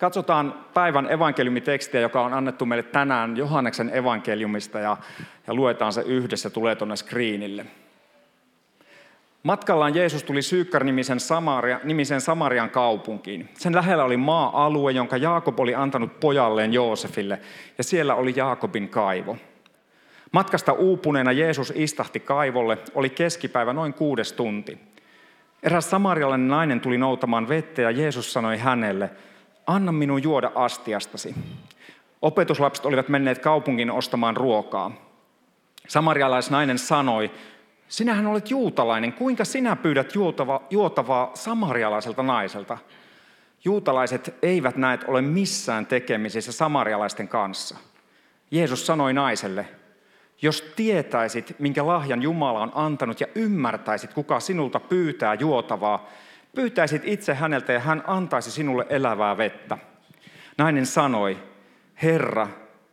Katsotaan päivän evankeliumitekstiä, joka on annettu meille tänään Johanneksen evankeliumista ja, ja luetaan se yhdessä, tulee tuonne screenille. Matkallaan Jeesus tuli Syykkar-nimisen Samaria, nimisen Samarian kaupunkiin. Sen lähellä oli maa-alue, jonka Jaakob oli antanut pojalleen Joosefille, ja siellä oli Jaakobin kaivo. Matkasta uupuneena Jeesus istahti kaivolle, oli keskipäivä noin kuudes tunti. Eräs samarialainen nainen tuli noutamaan vettä ja Jeesus sanoi hänelle, anna minun juoda astiastasi. Opetuslapset olivat menneet kaupungin ostamaan ruokaa. Samarialaisnainen sanoi, sinähän olet juutalainen, kuinka sinä pyydät juotavaa, juotavaa samarialaiselta naiselta? Juutalaiset eivät näet ole missään tekemisissä samarialaisten kanssa. Jeesus sanoi naiselle, jos tietäisit, minkä lahjan Jumala on antanut ja ymmärtäisit, kuka sinulta pyytää juotavaa, pyytäisit itse häneltä ja hän antaisi sinulle elävää vettä. Nainen sanoi, Herra,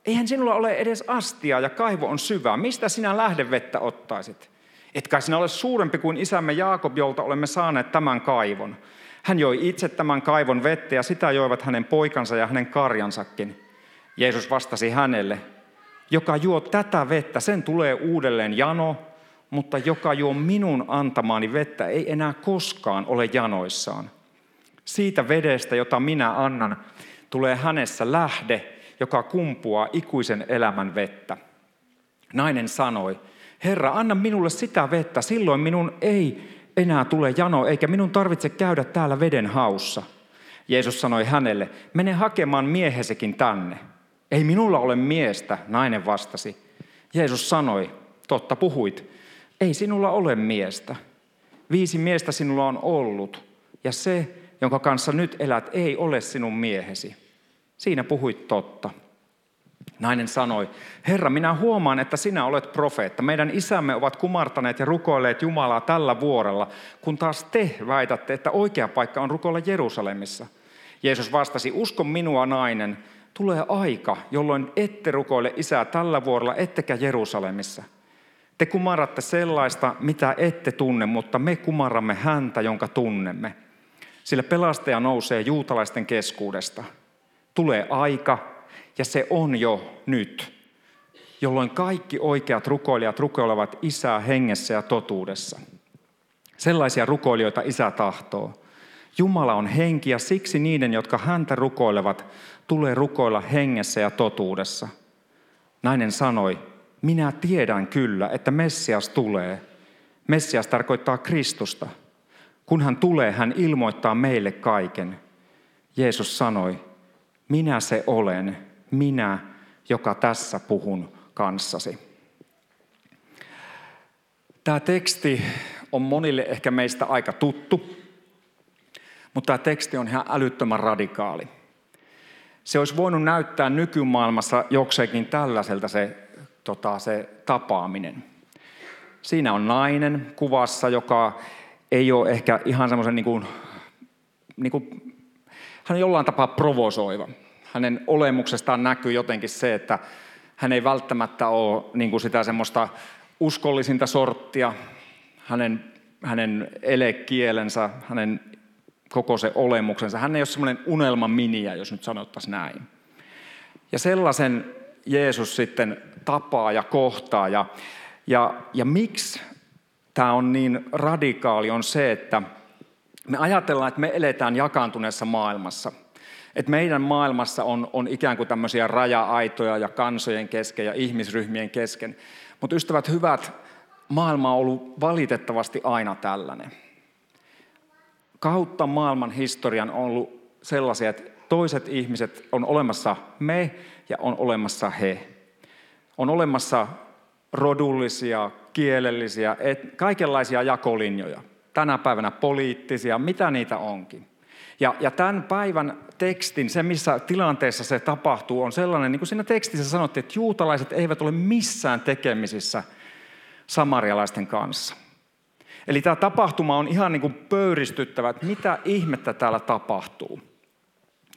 eihän sinulla ole edes astia ja kaivo on syvä. Mistä sinä lähdevettä ottaisit? Etkä sinä ole suurempi kuin isämme Jaakob, jolta olemme saaneet tämän kaivon. Hän joi itse tämän kaivon vettä ja sitä joivat hänen poikansa ja hänen karjansakin. Jeesus vastasi hänelle, joka juo tätä vettä, sen tulee uudelleen jano, mutta joka juo minun antamaani vettä, ei enää koskaan ole janoissaan. Siitä vedestä, jota minä annan, tulee hänessä lähde, joka kumpuaa ikuisen elämän vettä. Nainen sanoi, Herra, anna minulle sitä vettä, silloin minun ei enää tule jano, eikä minun tarvitse käydä täällä veden haussa. Jeesus sanoi hänelle, mene hakemaan miehesekin tänne. Ei minulla ole miestä, nainen vastasi. Jeesus sanoi, totta puhuit, ei sinulla ole miestä. Viisi miestä sinulla on ollut, ja se, jonka kanssa nyt elät, ei ole sinun miehesi. Siinä puhuit totta. Nainen sanoi, Herra, minä huomaan, että sinä olet profeetta. Meidän isämme ovat kumartaneet ja rukoilleet Jumalaa tällä vuorella, kun taas te väitätte, että oikea paikka on rukoilla Jerusalemissa. Jeesus vastasi, usko minua nainen, tulee aika, jolloin ette rukoile isää tällä vuorella, ettekä Jerusalemissa. Te kumarratte sellaista, mitä ette tunne, mutta me kumarramme häntä, jonka tunnemme. Sillä pelastaja nousee juutalaisten keskuudesta. Tulee aika, ja se on jo nyt, jolloin kaikki oikeat rukoilijat rukoilevat isää hengessä ja totuudessa. Sellaisia rukoilijoita isä tahtoo. Jumala on henki ja siksi niiden, jotka häntä rukoilevat, tulee rukoilla hengessä ja totuudessa. Nainen sanoi, minä tiedän kyllä, että Messias tulee. Messias tarkoittaa Kristusta. Kun hän tulee, hän ilmoittaa meille kaiken. Jeesus sanoi, minä se olen, minä, joka tässä puhun kanssasi. Tämä teksti on monille ehkä meistä aika tuttu, mutta tämä teksti on ihan älyttömän radikaali. Se olisi voinut näyttää nykymaailmassa jokseenkin tällaiselta se, tota, se tapaaminen. Siinä on nainen kuvassa, joka ei ole ehkä ihan semmoisen, niin kuin, niin kuin, hän on jollain tapaa provosoiva. Hänen olemuksestaan näkyy jotenkin se, että hän ei välttämättä ole niin kuin sitä semmoista uskollisinta sorttia. Hänen, hänen elekielensä, hänen koko se olemuksensa. Hän ei ole semmoinen unelmaminiä, jos nyt sanottaisiin näin. Ja sellaisen Jeesus sitten tapaa ja kohtaa. Ja, ja, ja miksi tämä on niin radikaali on se, että me ajatellaan, että me eletään jakaantuneessa maailmassa. Että meidän maailmassa on, on ikään kuin tämmöisiä raja-aitoja ja kansojen kesken ja ihmisryhmien kesken. Mutta ystävät hyvät, maailma on ollut valitettavasti aina tällainen kautta maailman historian on ollut sellaisia, että toiset ihmiset on olemassa me ja on olemassa he. On olemassa rodullisia, kielellisiä, et, kaikenlaisia jakolinjoja. Tänä päivänä poliittisia, mitä niitä onkin. Ja, ja tämän päivän tekstin, se missä tilanteessa se tapahtuu, on sellainen, niin kuin siinä tekstissä sanottiin, että juutalaiset eivät ole missään tekemisissä samarialaisten kanssa. Eli tämä tapahtuma on ihan niin kuin pöyristyttävä, että mitä ihmettä täällä tapahtuu.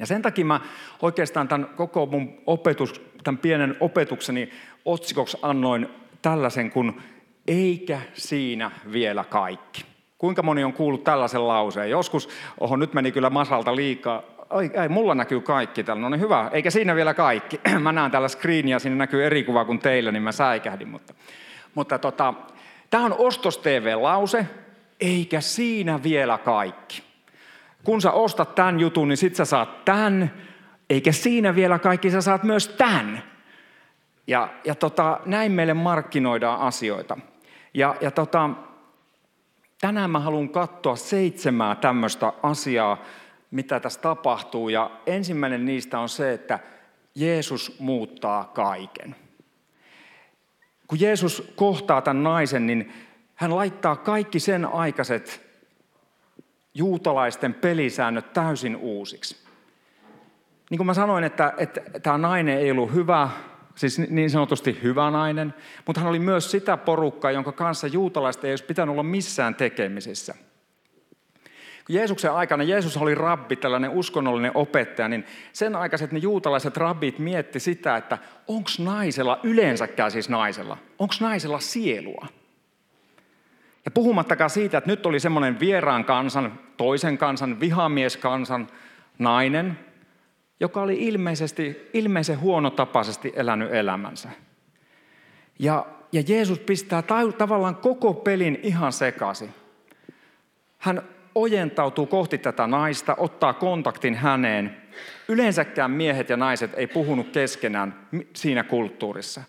Ja sen takia mä oikeastaan tämän koko mun opetus, tämän pienen opetukseni otsikoksi annoin tällaisen kuin eikä siinä vielä kaikki. Kuinka moni on kuullut tällaisen lauseen? Joskus, oho nyt meni kyllä masalta liikaa, Oi, ei, mulla näkyy kaikki täällä. No niin hyvä, eikä siinä vielä kaikki. Mä näen täällä screenia, siinä näkyy eri kuva kuin teillä, niin mä säikähdin. Mutta, mutta tota, tämä on Ostos TV-lause, eikä siinä vielä kaikki. Kun sä ostat tämän jutun, niin sit sä saat tämän, eikä siinä vielä kaikki, sä saat myös tämän. Ja, ja tota, näin meille markkinoidaan asioita. Ja, ja tota, tänään mä haluan katsoa seitsemää tämmöistä asiaa, mitä tässä tapahtuu. Ja ensimmäinen niistä on se, että Jeesus muuttaa kaiken. Kun Jeesus kohtaa tämän naisen, niin hän laittaa kaikki sen aikaiset juutalaisten pelisäännöt täysin uusiksi. Niin kuin mä sanoin, että, että tämä nainen ei ollut hyvä, siis niin sanotusti hyvä nainen, mutta hän oli myös sitä porukkaa, jonka kanssa juutalaiset ei olisi pitänyt olla missään tekemisissä. Jeesuksen aikana, Jeesus oli rabbi, tällainen uskonnollinen opettaja, niin sen aikaiset ne juutalaiset rabbit mietti sitä, että onko naisella, yleensäkään siis naisella, onko naisella sielua? Ja puhumattakaan siitä, että nyt oli semmoinen vieraan kansan, toisen kansan, vihamieskansan nainen, joka oli ilmeisesti, ilmeisen huonotapaisesti elänyt elämänsä. Ja, ja Jeesus pistää tavallaan koko pelin ihan sekaisin. Hän ojentautuu kohti tätä naista, ottaa kontaktin häneen. Yleensäkään miehet ja naiset ei puhunut keskenään siinä kulttuurissa.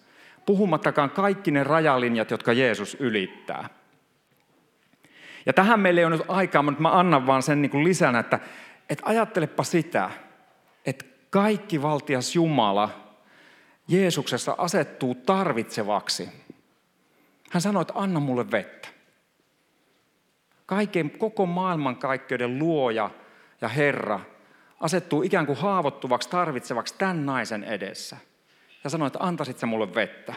Puhumattakaan kaikki ne rajalinjat, jotka Jeesus ylittää. Ja tähän meillä ei ole nyt aikaa, mutta mä annan vaan sen niin kuin lisänä, että, että ajattelepa sitä, että kaikki valtias Jumala Jeesuksessa asettuu tarvitsevaksi. Hän sanoi, että anna mulle vettä kaiken, koko maailmankaikkeuden luoja ja Herra asettuu ikään kuin haavoittuvaksi, tarvitsevaksi tämän naisen edessä. Ja sanoi, että antaisit sä mulle vettä.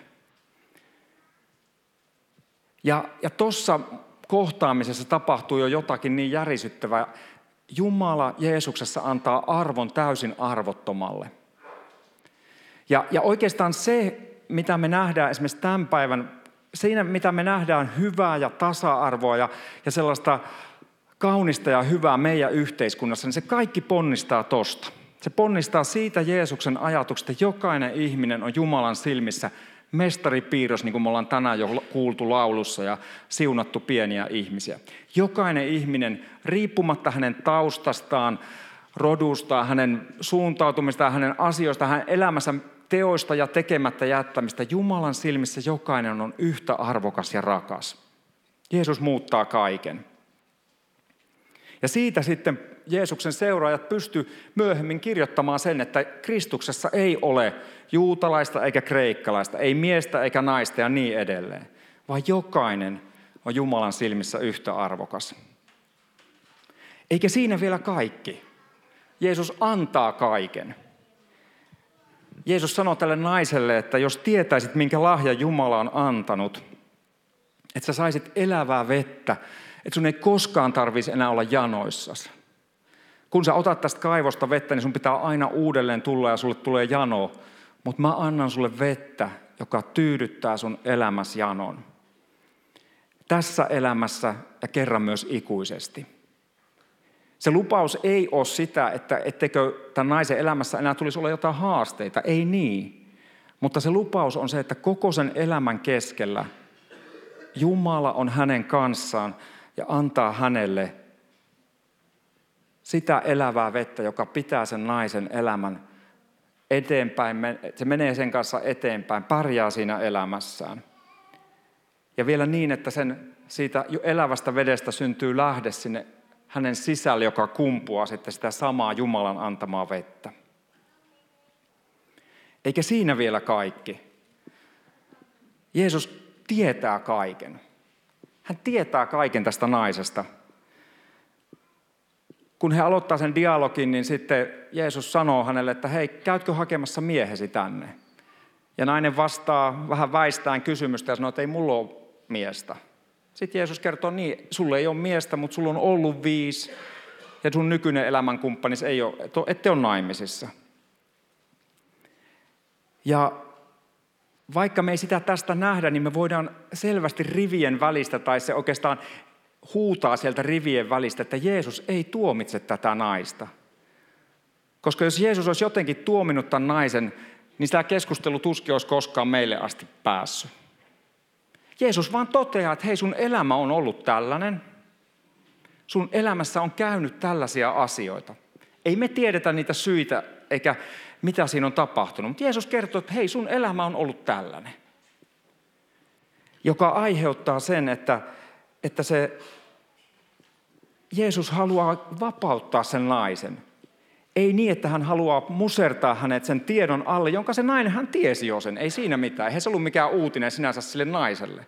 Ja, ja tuossa kohtaamisessa tapahtuu jo jotakin niin järisyttävää. Jumala Jeesuksessa antaa arvon täysin arvottomalle. Ja, ja oikeastaan se, mitä me nähdään esimerkiksi tämän päivän siinä, mitä me nähdään hyvää ja tasa-arvoa ja, ja sellaista kaunista ja hyvää meidän yhteiskunnassa, niin se kaikki ponnistaa tosta. Se ponnistaa siitä Jeesuksen ajatuksesta, että jokainen ihminen on Jumalan silmissä mestaripiirros, niin kuin me ollaan tänään jo kuultu laulussa ja siunattu pieniä ihmisiä. Jokainen ihminen, riippumatta hänen taustastaan, rodustaan, hänen suuntautumistaan, hänen asioistaan, hänen elämänsä teoista ja tekemättä jättämistä Jumalan silmissä jokainen on yhtä arvokas ja rakas. Jeesus muuttaa kaiken. Ja siitä sitten Jeesuksen seuraajat pysty myöhemmin kirjoittamaan sen, että Kristuksessa ei ole juutalaista eikä kreikkalaista, ei miestä eikä naista ja niin edelleen, vaan jokainen on Jumalan silmissä yhtä arvokas. Eikä siinä vielä kaikki. Jeesus antaa kaiken. Jeesus sanoi tälle naiselle, että jos tietäisit, minkä lahja Jumala on antanut, että sä saisit elävää vettä, että sun ei koskaan tarvitsisi enää olla janoissasi. Kun sä otat tästä kaivosta vettä, niin sun pitää aina uudelleen tulla ja sulle tulee jano. Mutta mä annan sulle vettä, joka tyydyttää sun elämässä janon. Tässä elämässä ja kerran myös ikuisesti. Se lupaus ei ole sitä, että etteikö tämän naisen elämässä enää tulisi olla jotain haasteita. Ei niin. Mutta se lupaus on se, että koko sen elämän keskellä Jumala on hänen kanssaan ja antaa hänelle sitä elävää vettä, joka pitää sen naisen elämän eteenpäin. Se menee sen kanssa eteenpäin, pärjää siinä elämässään. Ja vielä niin, että sen siitä elävästä vedestä syntyy lähde sinne hänen sisällä, joka kumpuaa sitten sitä samaa Jumalan antamaa vettä. Eikä siinä vielä kaikki. Jeesus tietää kaiken. Hän tietää kaiken tästä naisesta. Kun he aloittaa sen dialogin, niin sitten Jeesus sanoo hänelle, että hei, käytkö hakemassa miehesi tänne? Ja nainen vastaa vähän väistään kysymystä ja sanoo, että ei mulla ole miestä. Sitten Jeesus kertoo niin, sulle ei ole miestä, mutta sulla on ollut viisi, ja sun nykyinen elämänkumppani ei ole, ette ole naimisissa. Ja vaikka me ei sitä tästä nähdä, niin me voidaan selvästi rivien välistä, tai se oikeastaan huutaa sieltä rivien välistä, että Jeesus ei tuomitse tätä naista. Koska jos Jeesus olisi jotenkin tuominut tämän naisen, niin tämä keskustelu tuskin olisi koskaan meille asti päässyt. Jeesus vaan toteaa, että hei sun elämä on ollut tällainen. Sun elämässä on käynyt tällaisia asioita. Ei me tiedetä niitä syitä eikä mitä siinä on tapahtunut. Mutta Jeesus kertoo, että hei sun elämä on ollut tällainen. Joka aiheuttaa sen, että, että se Jeesus haluaa vapauttaa sen naisen. Ei niin, että hän haluaa musertaa hänet sen tiedon alle, jonka se nainen hän tiesi jo sen. Ei siinä mitään. Ei se ollut mikään uutinen sinänsä sille naiselle.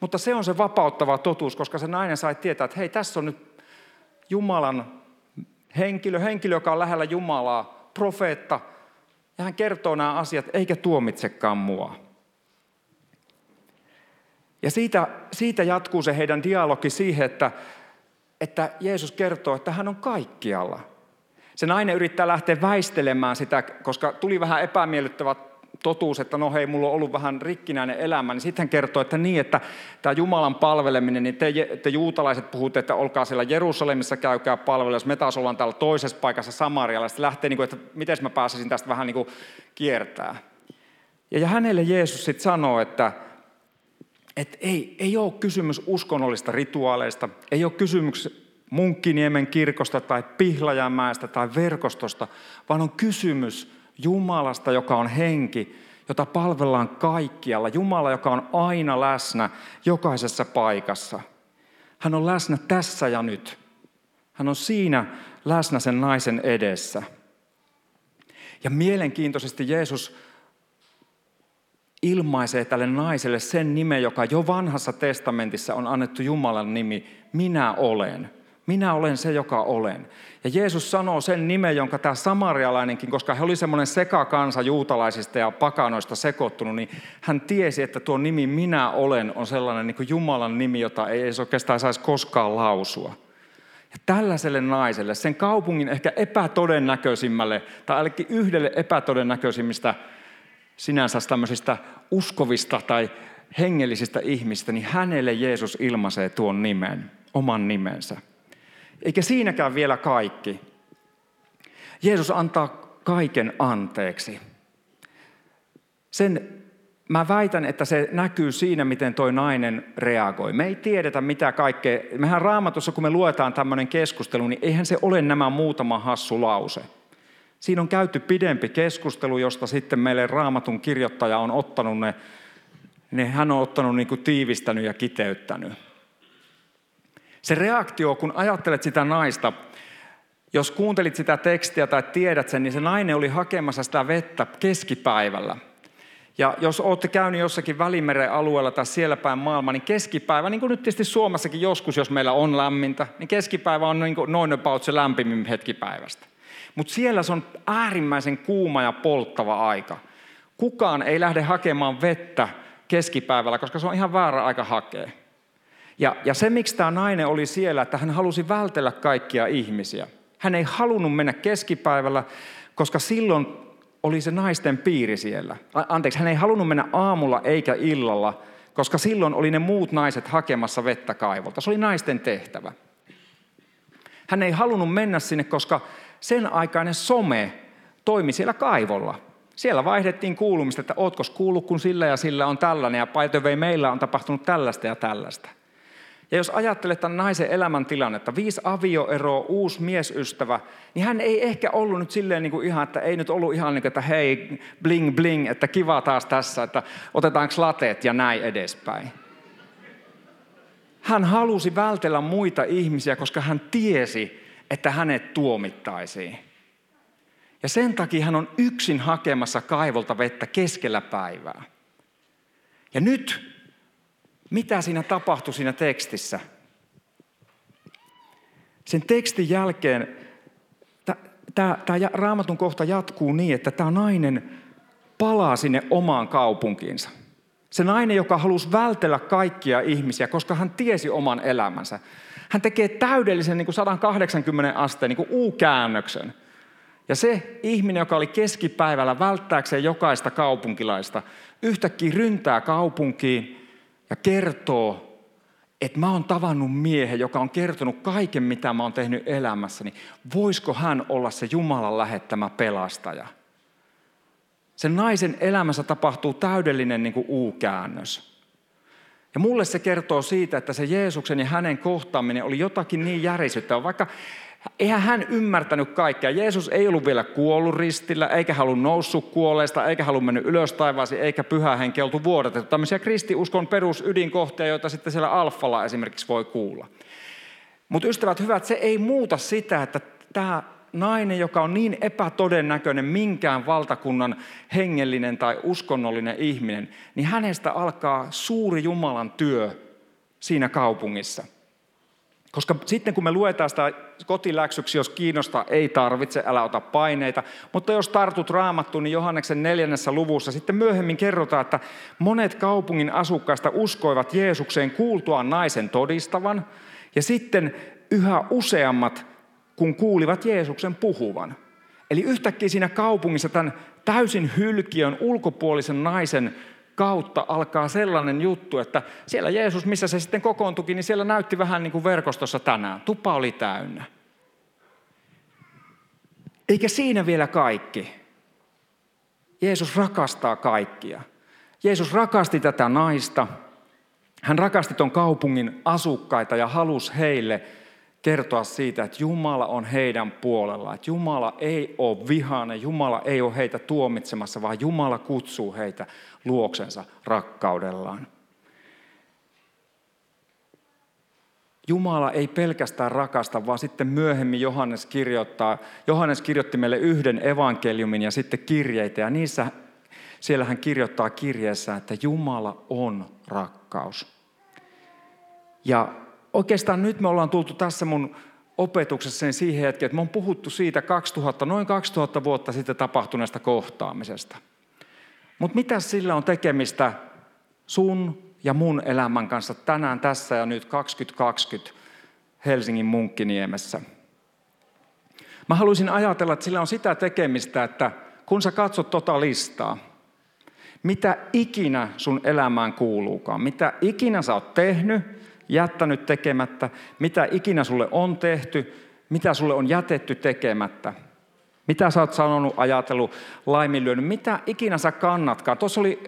Mutta se on se vapauttava totuus, koska se nainen sai tietää, että hei, tässä on nyt Jumalan henkilö, henkilö, joka on lähellä Jumalaa, profeetta, ja hän kertoo nämä asiat, eikä tuomitsekaan mua. Ja siitä, siitä jatkuu se heidän dialogi siihen, että, että Jeesus kertoo, että hän on kaikkialla. Se nainen yrittää lähteä väistelemään sitä, koska tuli vähän epämiellyttävä totuus, että no hei, mulla on ollut vähän rikkinäinen elämä, niin sitten hän kertoo, että niin, että tämä Jumalan palveleminen, niin te, te juutalaiset puhutte, että olkaa siellä Jerusalemissa, käykää palvelua, me taas ollaan täällä toisessa paikassa Samarialla, sitten lähtee, niin kuin, että miten mä pääsisin tästä vähän niin kuin kiertää. Ja, ja hänelle Jeesus sitten sanoo, että, että ei, ei ole kysymys uskonnollista rituaaleista, ei ole kysymys Munkkiniemen kirkosta tai Pihlajanmäestä tai verkostosta, vaan on kysymys Jumalasta, joka on henki, jota palvellaan kaikkialla. Jumala, joka on aina läsnä jokaisessa paikassa. Hän on läsnä tässä ja nyt. Hän on siinä läsnä sen naisen edessä. Ja mielenkiintoisesti Jeesus ilmaisee tälle naiselle sen nimen, joka jo vanhassa testamentissa on annettu Jumalan nimi, minä olen. Minä olen se, joka olen. Ja Jeesus sanoo sen nimen, jonka tämä samarialainenkin, koska he oli semmoinen sekakansa juutalaisista ja pakanoista sekoittunut, niin hän tiesi, että tuo nimi minä olen on sellainen niin kuin Jumalan nimi, jota ei edes oikeastaan saisi koskaan lausua. Ja tällaiselle naiselle, sen kaupungin ehkä epätodennäköisimmälle, tai ainakin yhdelle epätodennäköisimmistä sinänsä tämmöisistä uskovista tai hengellisistä ihmistä, niin hänelle Jeesus ilmaisee tuon nimen, oman nimensä. Eikä siinäkään vielä kaikki. Jeesus antaa kaiken anteeksi. Sen mä väitän, että se näkyy siinä, miten toi nainen reagoi. Me ei tiedetä mitä kaikkea. Mehän raamatussa, kun me luetaan tämmöinen keskustelu, niin eihän se ole nämä muutama hassu lause. Siinä on käyty pidempi keskustelu, josta sitten meille raamatun kirjoittaja on ottanut ne, ne hän on ottanut niin kuin tiivistänyt ja kiteyttänyt. Se reaktio, kun ajattelet sitä naista, jos kuuntelit sitä tekstiä tai tiedät sen, niin se nainen oli hakemassa sitä vettä keskipäivällä. Ja jos olette käynyt jossakin Välimeren alueella tai siellä päin maailmaa, niin keskipäivä, niin kuin nyt tietysti Suomessakin joskus, jos meillä on lämmintä, niin keskipäivä on niin kuin noin about se lämpimmin hetki päivästä. Mutta siellä se on äärimmäisen kuuma ja polttava aika. Kukaan ei lähde hakemaan vettä keskipäivällä, koska se on ihan väärä aika hakea. Ja, ja se, miksi tämä nainen oli siellä, että hän halusi vältellä kaikkia ihmisiä. Hän ei halunnut mennä keskipäivällä, koska silloin oli se naisten piiri siellä. Anteeksi, hän ei halunnut mennä aamulla eikä illalla, koska silloin oli ne muut naiset hakemassa vettä kaivolta. Se oli naisten tehtävä. Hän ei halunnut mennä sinne, koska sen aikainen some toimi siellä kaivolla. Siellä vaihdettiin kuulumista, että ootko kuullut, kun sillä ja sillä on tällainen, ja by meillä on tapahtunut tällaista ja tällaista. Ja jos ajattelet tämän naisen elämäntilannetta, viisi avioeroa, uusi miesystävä, niin hän ei ehkä ollut nyt silleen niin kuin ihan, että ei nyt ollut ihan niin kuin, että hei, bling bling, että kiva taas tässä, että otetaanko lateet ja näin edespäin. Hän halusi vältellä muita ihmisiä, koska hän tiesi, että hänet tuomittaisiin. Ja sen takia hän on yksin hakemassa kaivolta vettä keskellä päivää. Ja nyt mitä siinä tapahtui siinä tekstissä? Sen tekstin jälkeen tämä raamatun kohta jatkuu niin, että tämä nainen palaa sinne omaan kaupunkiinsa. Se nainen, joka halusi vältellä kaikkia ihmisiä, koska hän tiesi oman elämänsä. Hän tekee täydellisen niin kuin 180 asteen niin kuin U-käännöksen. Ja se ihminen, joka oli keskipäivällä välttääkseen jokaista kaupunkilaista, yhtäkkiä ryntää kaupunkiin ja kertoo, että mä oon tavannut miehen, joka on kertonut kaiken, mitä mä oon tehnyt elämässäni. Voisiko hän olla se Jumalan lähettämä pelastaja? Sen naisen elämässä tapahtuu täydellinen niin kuin U-käännös. Ja mulle se kertoo siitä, että se Jeesuksen ja hänen kohtaaminen oli jotakin niin järisyttävää, vaikka eihän hän ymmärtänyt kaikkea. Jeesus ei ollut vielä kuollut ristillä, eikä halunnut noussut kuolleesta, eikä halunnut mennyt ylös taivaasi, eikä pyhä henki oltu vuodatettu. Tämmöisiä kristiuskon perusydinkohtia, joita sitten siellä alfalla esimerkiksi voi kuulla. Mutta ystävät hyvät, se ei muuta sitä, että tämä nainen, joka on niin epätodennäköinen minkään valtakunnan hengellinen tai uskonnollinen ihminen, niin hänestä alkaa suuri Jumalan työ siinä kaupungissa – koska sitten kun me luetaan sitä kotiläksyksi, jos kiinnostaa, ei tarvitse, älä ota paineita. Mutta jos tartut raamattuun, niin Johanneksen neljännessä luvussa sitten myöhemmin kerrotaan, että monet kaupungin asukkaista uskoivat Jeesukseen kuultuaan naisen todistavan. Ja sitten yhä useammat, kun kuulivat Jeesuksen puhuvan. Eli yhtäkkiä siinä kaupungissa tämän täysin hylkiön ulkopuolisen naisen kautta alkaa sellainen juttu, että siellä Jeesus, missä se sitten kokoontukin, niin siellä näytti vähän niin kuin verkostossa tänään. Tupa oli täynnä. Eikä siinä vielä kaikki. Jeesus rakastaa kaikkia. Jeesus rakasti tätä naista. Hän rakasti tuon kaupungin asukkaita ja halusi heille kertoa siitä, että Jumala on heidän puolella. Että Jumala ei ole vihainen, Jumala ei ole heitä tuomitsemassa, vaan Jumala kutsuu heitä luoksensa rakkaudellaan. Jumala ei pelkästään rakasta, vaan sitten myöhemmin Johannes kirjoittaa, Johannes kirjoitti meille yhden evankeliumin ja sitten kirjeitä ja niissä siellä hän kirjoittaa kirjeessä, että Jumala on rakkaus. Ja oikeastaan nyt me ollaan tultu tässä mun opetuksessa siihen hetkeen, että me on puhuttu siitä 2000, noin 2000 vuotta sitten tapahtuneesta kohtaamisesta. Mutta mitä sillä on tekemistä sun ja mun elämän kanssa tänään, tässä ja nyt 2020 Helsingin Munkkiniemessä? Mä haluaisin ajatella, että sillä on sitä tekemistä, että kun sä katsot tota listaa, mitä ikinä sun elämään kuuluukaan, mitä ikinä sä oot tehnyt, jättänyt tekemättä, mitä ikinä sulle on tehty, mitä sulle on jätetty tekemättä. Mitä sä oot sanonut, ajatellut, laiminlyönyt, mitä ikinä sä kannatkaan. Tuossa oli,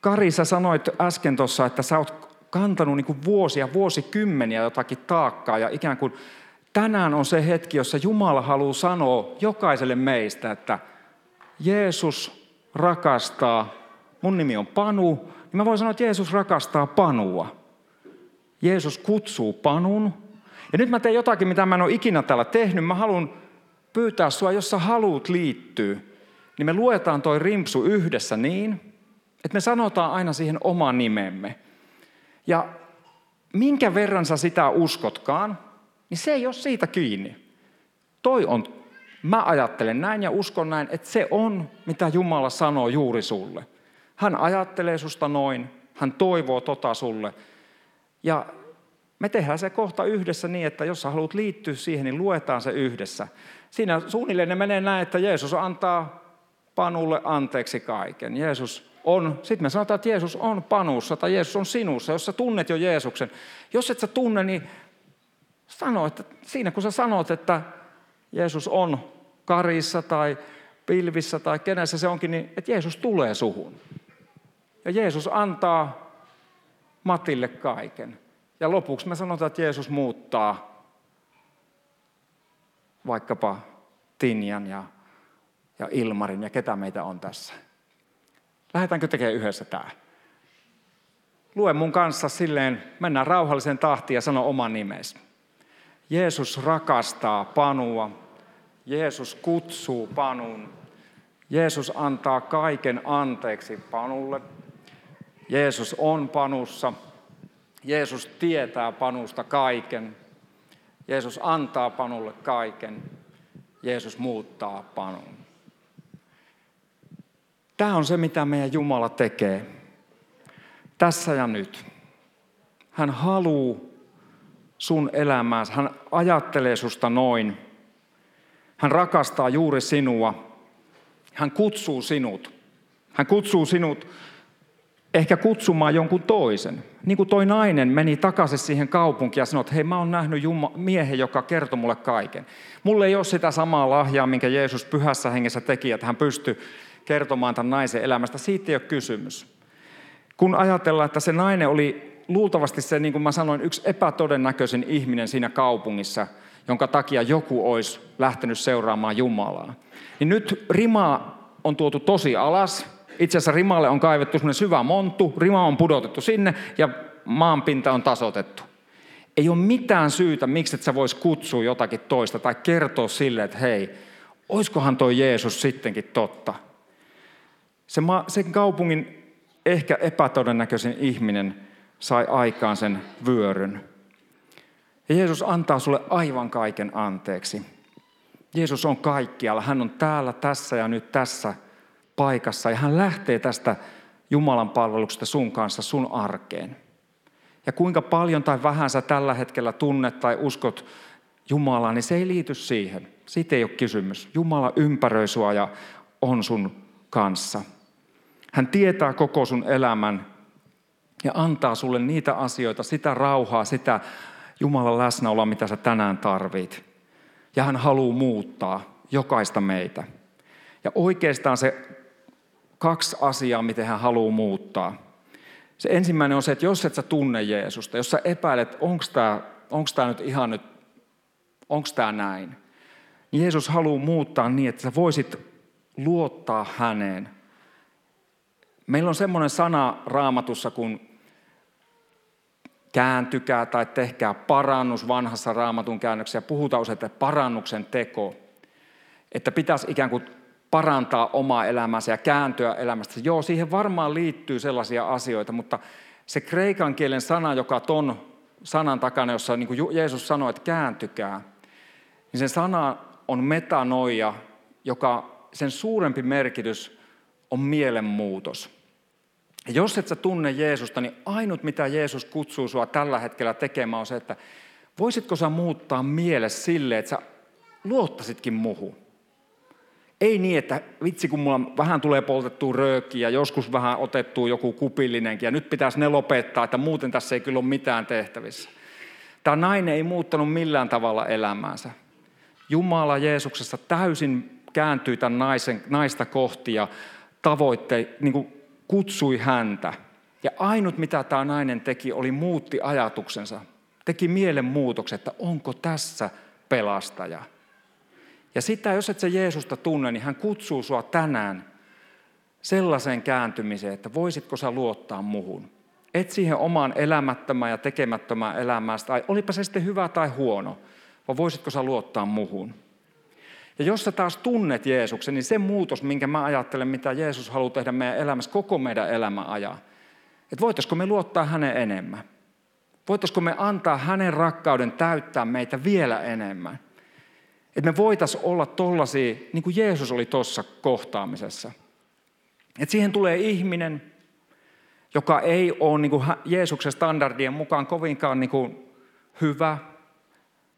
Kari, sä sanoit äsken tuossa, että sä oot kantanut niin vuosia, vuosikymmeniä jotakin taakkaa ja ikään kuin tänään on se hetki, jossa Jumala haluaa sanoa jokaiselle meistä, että Jeesus rakastaa, mun nimi on Panu, niin mä voin sanoa, että Jeesus rakastaa Panua. Jeesus kutsuu Panun. Ja nyt mä teen jotakin, mitä mä en ole ikinä täällä tehnyt. Mä haluan pyytää sua, jos sä haluat liittyä, niin me luetaan toi rimpsu yhdessä niin, että me sanotaan aina siihen oma nimemme. Ja minkä verran sä sitä uskotkaan, niin se ei ole siitä kiinni. Toi on, mä ajattelen näin ja uskon näin, että se on, mitä Jumala sanoo juuri sulle. Hän ajattelee susta noin, hän toivoo tota sulle. Ja me tehdään se kohta yhdessä niin, että jos sä haluat liittyä siihen, niin luetaan se yhdessä. Siinä suunnilleen ne menee näin, että Jeesus antaa Panulle anteeksi kaiken. Jeesus on, sitten me sanotaan, että Jeesus on panussa tai Jeesus on sinussa, jos sä tunnet jo Jeesuksen. Jos et sä tunne, niin sano, että siinä kun sä sanot, että Jeesus on karissa tai pilvissä tai kenessä se onkin, niin että Jeesus tulee suhun. Ja Jeesus antaa Matille kaiken. Ja lopuksi me sanotaan, että Jeesus muuttaa vaikkapa Tinjan ja, ja Ilmarin ja ketä meitä on tässä. Lähdetäänkö tekemään yhdessä tämä? Lue mun kanssa silleen, mennään rauhalliseen tahtiin ja sano oman nimesi. Jeesus rakastaa Panua. Jeesus kutsuu Panun. Jeesus antaa kaiken anteeksi Panulle. Jeesus on Panussa. Jeesus tietää Panusta kaiken. Jeesus antaa Panulle kaiken. Jeesus muuttaa Panun. Tämä on se, mitä meidän Jumala tekee. Tässä ja nyt. Hän haluaa sun elämäänsä. Hän ajattelee susta noin. Hän rakastaa juuri sinua. Hän kutsuu sinut. Hän kutsuu sinut ehkä kutsumaan jonkun toisen. Niin kuin toi nainen meni takaisin siihen kaupunkiin ja sanoi, että hei mä oon nähnyt Jumma, miehen, joka kertoi mulle kaiken. Mulle ei ole sitä samaa lahjaa, minkä Jeesus pyhässä hengessä teki, että hän pystyi kertomaan tämän naisen elämästä. Siitä ei ole kysymys. Kun ajatellaan, että se nainen oli luultavasti se, niin kuin mä sanoin, yksi epätodennäköisin ihminen siinä kaupungissa, jonka takia joku olisi lähtenyt seuraamaan Jumalaa. Niin nyt rima on tuotu tosi alas, itse asiassa rimalle on kaivettu semmoinen syvä monttu, rima on pudotettu sinne ja maanpinta on tasotettu. Ei ole mitään syytä, miksi et sä vois kutsua jotakin toista tai kertoa sille, että hei, oiskohan toi Jeesus sittenkin totta. Se ma- sen kaupungin ehkä epätodennäköisin ihminen sai aikaan sen vyöryn. Ja Jeesus antaa sulle aivan kaiken anteeksi. Jeesus on kaikkialla. Hän on täällä, tässä ja nyt tässä paikassa ja hän lähtee tästä Jumalan palveluksesta sun kanssa sun arkeen. Ja kuinka paljon tai vähän sä tällä hetkellä tunnet tai uskot Jumalaa, niin se ei liity siihen. Siitä ei ole kysymys. Jumala ympäröi sua ja on sun kanssa. Hän tietää koko sun elämän ja antaa sulle niitä asioita, sitä rauhaa, sitä Jumalan läsnäoloa, mitä sä tänään tarvit. Ja hän haluaa muuttaa jokaista meitä. Ja oikeastaan se kaksi asiaa, miten hän haluaa muuttaa. Se ensimmäinen on se, että jos et sä tunne Jeesusta, jos sä epäilet, onko tämä onks tää nyt ihan nyt, onko tämä näin, niin Jeesus haluaa muuttaa niin, että sä voisit luottaa häneen. Meillä on semmoinen sana raamatussa kuin kääntykää tai tehkää parannus vanhassa raamatun käännöksessä. Puhutaan usein, että parannuksen teko. Että pitäisi ikään kuin parantaa omaa elämäänsä ja kääntyä elämästä. Joo, siihen varmaan liittyy sellaisia asioita, mutta se kreikan kielen sana, joka ton sanan takana, jossa niin kuin Jeesus sanoi, että kääntykää, niin sen sana on metanoia, joka sen suurempi merkitys on mielenmuutos. Ja jos et sä tunne Jeesusta, niin ainut mitä Jeesus kutsuu sua tällä hetkellä tekemään on se, että voisitko sä muuttaa mielessä sille, että sä luottasitkin muhun. Ei niin, että vitsi kun mulla vähän tulee poltettua röökiä joskus vähän otettua joku kupillinenkin ja nyt pitäisi ne lopettaa, että muuten tässä ei kyllä ole mitään tehtävissä. Tämä nainen ei muuttanut millään tavalla elämäänsä. Jumala Jeesuksessa täysin kääntyi tämän naisen, naista kohti ja tavoitte, niin kuin kutsui häntä. Ja ainut mitä tämä nainen teki oli muutti ajatuksensa. Teki mielenmuutoksen, että onko tässä pelastaja. Ja sitä, jos et sä Jeesusta tunne, niin hän kutsuu sua tänään sellaiseen kääntymiseen, että voisitko sä luottaa muhun. Et siihen omaan elämättömään ja tekemättömään elämään, tai olipa se sitten hyvä tai huono, vaan voisitko sä luottaa muhun. Ja jos sä taas tunnet Jeesuksen, niin se muutos, minkä mä ajattelen, mitä Jeesus haluaa tehdä meidän elämässä koko meidän elämän ajan, että voitaisiko me luottaa hänen enemmän. Voitaisiko me antaa hänen rakkauden täyttää meitä vielä enemmän. Että me voitaisiin olla tollaisia, niin kuin Jeesus oli tuossa kohtaamisessa. Että siihen tulee ihminen, joka ei ole niin kuin Jeesuksen standardien mukaan kovinkaan niin kuin hyvä,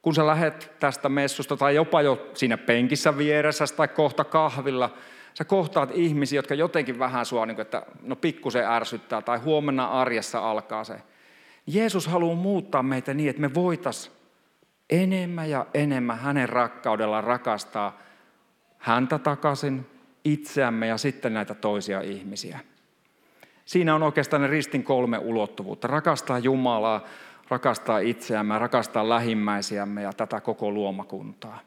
kun sä lähet tästä messusta tai jopa jo siinä penkissä vieressä tai kohta kahvilla, sä kohtaat ihmisiä, jotka jotenkin vähän sua, niin kuin, että no pikkusen ärsyttää tai huomenna arjessa alkaa se. Jeesus haluaa muuttaa meitä niin, että me voitaisiin enemmän ja enemmän hänen rakkaudellaan rakastaa häntä takaisin, itseämme ja sitten näitä toisia ihmisiä. Siinä on oikeastaan ne ristin kolme ulottuvuutta. Rakastaa Jumalaa, rakastaa itseämme, rakastaa lähimmäisiämme ja tätä koko luomakuntaa.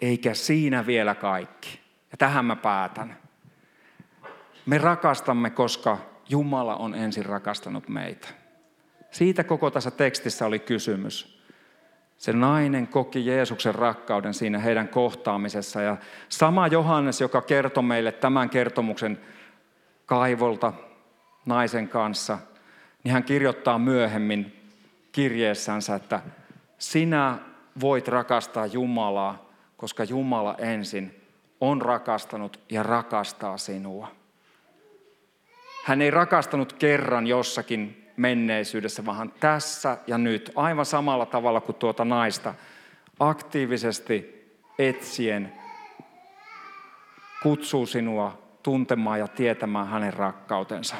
Eikä siinä vielä kaikki. Ja tähän mä päätän. Me rakastamme, koska Jumala on ensin rakastanut meitä. Siitä koko tässä tekstissä oli kysymys. Se nainen koki Jeesuksen rakkauden siinä heidän kohtaamisessa. Ja sama Johannes, joka kertoi meille tämän kertomuksen kaivolta naisen kanssa, niin hän kirjoittaa myöhemmin kirjeessänsä, että sinä voit rakastaa Jumalaa, koska Jumala ensin on rakastanut ja rakastaa sinua. Hän ei rakastanut kerran jossakin menneisyydessä, vaan tässä ja nyt, aivan samalla tavalla kuin tuota naista, aktiivisesti etsien kutsuu sinua tuntemaan ja tietämään hänen rakkautensa.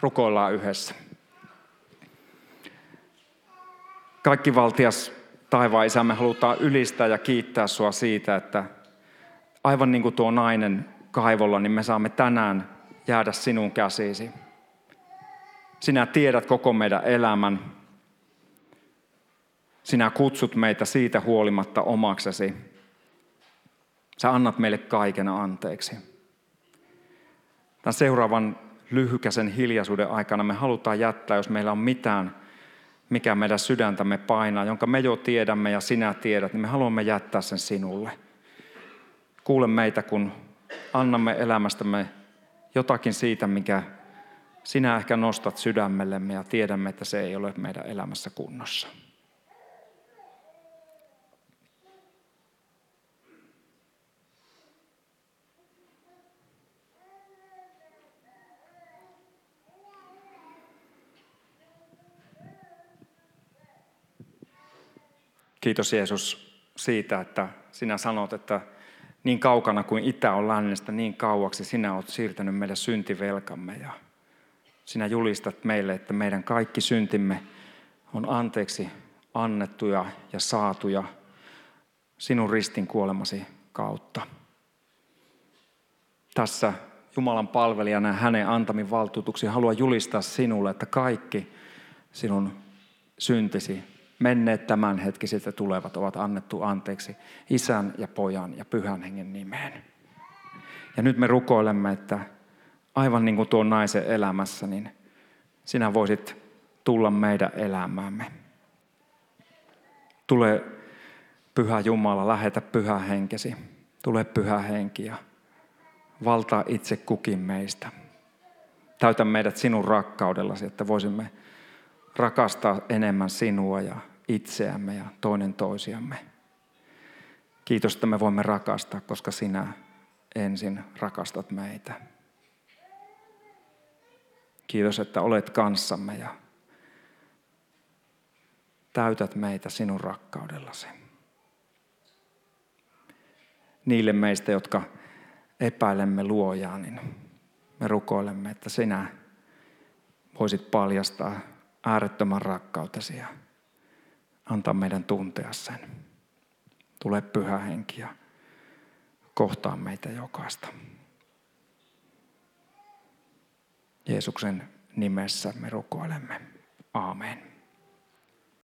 Rukoillaan yhdessä. Kaikki valtias taivaan isä, me halutaan ylistää ja kiittää sua siitä, että aivan niin kuin tuo nainen kaivolla, niin me saamme tänään jäädä sinun käsisi. Sinä tiedät koko meidän elämän. Sinä kutsut meitä siitä huolimatta omaksesi. Sä annat meille kaiken anteeksi. Tämän seuraavan lyhykäisen hiljaisuuden aikana me halutaan jättää, jos meillä on mitään, mikä meidän sydäntämme painaa, jonka me jo tiedämme ja sinä tiedät, niin me haluamme jättää sen sinulle. Kuule meitä, kun annamme elämästämme jotakin siitä, mikä sinä ehkä nostat sydämellemme ja tiedämme, että se ei ole meidän elämässä kunnossa. Kiitos Jeesus siitä, että sinä sanot, että niin kaukana kuin itä on lännestä, niin kauaksi sinä olet siirtänyt meidän syntivelkamme. Ja sinä julistat meille, että meidän kaikki syntimme on anteeksi annettuja ja saatuja sinun ristin kuolemasi kautta. Tässä Jumalan palvelijana hänen antamin valtuutuksi haluan julistaa sinulle, että kaikki sinun syntisi menneet tämänhetkiset ja tulevat ovat annettu anteeksi isän ja pojan ja pyhän hengen nimeen. Ja nyt me rukoilemme, että aivan niin kuin tuon naisen elämässä, niin sinä voisit tulla meidän elämäämme. Tule pyhä Jumala, lähetä pyhä henkesi. Tule pyhä henki ja valtaa itse kukin meistä. Täytä meidät sinun rakkaudellasi, että voisimme rakastaa enemmän sinua ja itseämme ja toinen toisiamme. Kiitos, että me voimme rakastaa, koska sinä ensin rakastat meitä. Kiitos, että olet kanssamme ja täytät meitä sinun rakkaudellasi. Niille meistä, jotka epäilemme luojaa, niin me rukoilemme, että sinä voisit paljastaa äärettömän rakkautesi ja antaa meidän tuntea sen. Tule pyhä henki ja kohtaa meitä jokaista. Jeesuksen nimessä me rukoilemme. Aamen.